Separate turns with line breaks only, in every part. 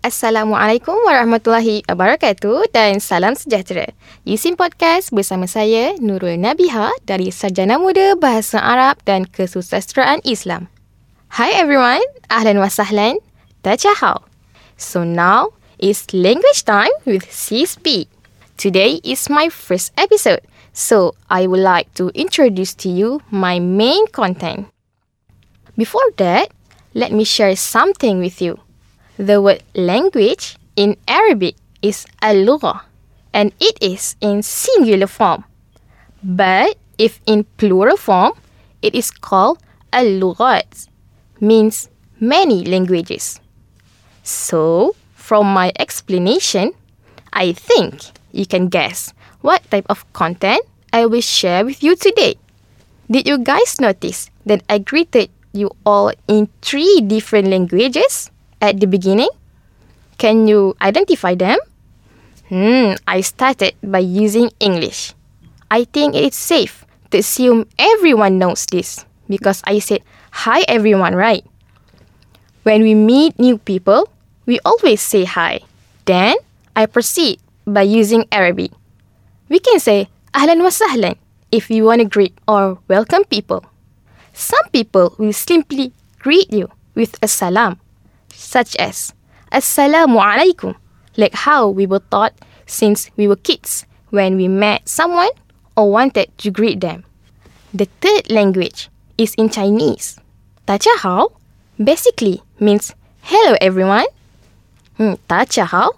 Assalamualaikum warahmatullahi wabarakatuh dan salam sejahtera. Yusin Podcast bersama saya Nurul Nabiha dari Sarjana Muda Bahasa Arab dan Kesusastraan Islam. Hi everyone, ahlan wa sahlan, tachahau. So now is language time with CSP. Today is my first episode, so I would like to introduce to you my main content. Before that, let me share something with you. The word language in Arabic is al-lugha and it is in singular form. But if in plural form, it is called al-lughat, means many languages. So, from my explanation, I think you can guess what type of content I will share with you today. Did you guys notice that I greeted you all in three different languages? At the beginning? Can you identify them? Hmm, I started by using English. I think it's safe to assume everyone knows this because I said, Hi everyone, right? When we meet new people, we always say hi. Then I proceed by using Arabic. We can say Ahlan wa sahlan if you want to greet or welcome people. Some people will simply greet you with a salam such as Assalamu alaikum, like how we were taught since we were kids when we met someone or wanted to greet them. The third language is in Chinese. Dajia hao basically means hello everyone. Hmm, Dajia hao,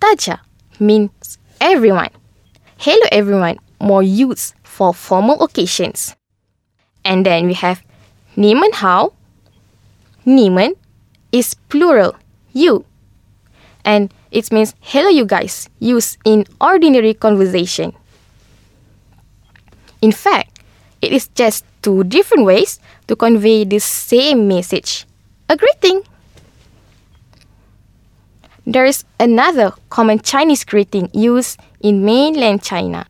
dajia means everyone. Hello everyone more used for formal occasions. And then we have Nimen hao. Nimen is plural, you. And it means hello you guys, used in ordinary conversation. In fact, it is just two different ways to convey the same message. A greeting. There is another common Chinese greeting used in mainland China.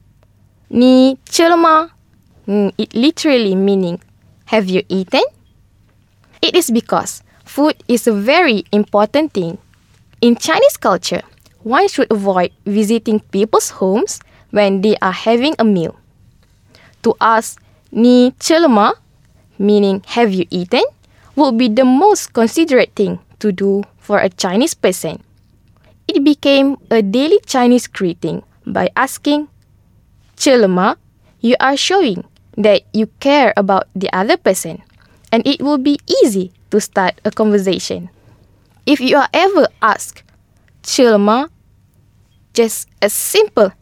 Ni chilma. Mm, it literally meaning have you eaten? It is because food is a very important thing. In Chinese culture, one should avoid visiting people's homes when they are having a meal. To ask ni chelma, meaning have you eaten, would be the most considerate thing to do for a Chinese person. It became a daily Chinese greeting by asking chelma, you are showing that you care about the other person, and it will be easy to start a conversation. If you are ever asked, Chilma, just a simple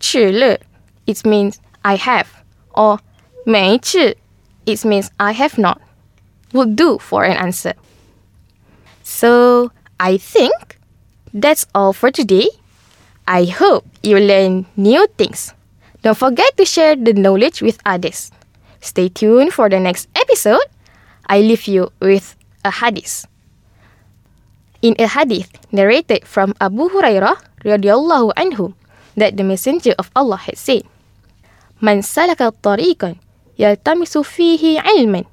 Chile, it means I have, or Mei Chi, it means I have not, would do for an answer. So I think that's all for today. I hope you learn new things. Don't forget to share the knowledge with others. Stay tuned for the next episode I leave you with a hadith. In a hadith narrated from Abu Hurairah radhiyallahu anhu that the messenger of Allah had said, "Man salaka tariqan yaltamisu fihi ilman,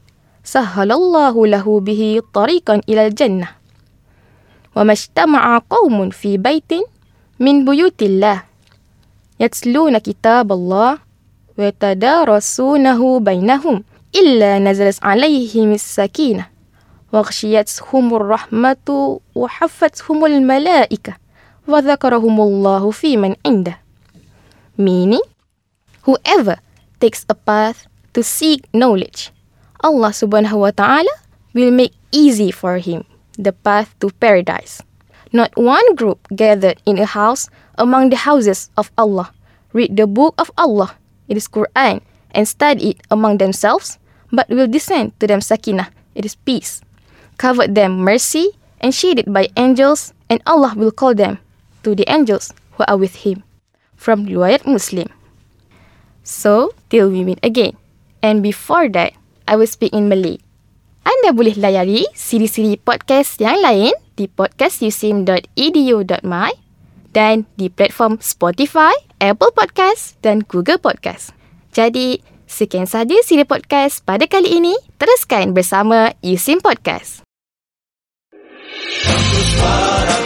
sahhalallahu lahu bihi tariqan ila al-jannah." وما اجتمع قوم في بيت من بيوت الله يتلون كتاب الله ويتدارسونه بينهم إلا نزلت عليهم السكينة وغشيتهم الرحمة وحفتهم الملائكة وذكرهم الله في من عنده Meaning, whoever takes a path to seek knowledge, Allah subhanahu wa ta'ala will make easy for him the path to paradise. Not one group gathered in a house among the houses of Allah, read the book of Allah, it is Quran, and study it among themselves but will descend to them sakinah, it is peace, covered them mercy, and shaded by angels, and Allah will call them to the angels who are with him. From Riwayat Muslim. So, till we meet again. And before that, I will speak in Malay. Anda boleh layari siri-siri podcast yang lain di podcastusim.edu.my dan di platform Spotify, Apple Podcast dan Google Podcast. Jadi, Sekian sahaja siri podcast pada kali ini. Teruskan bersama Yusim Podcast. Podcast.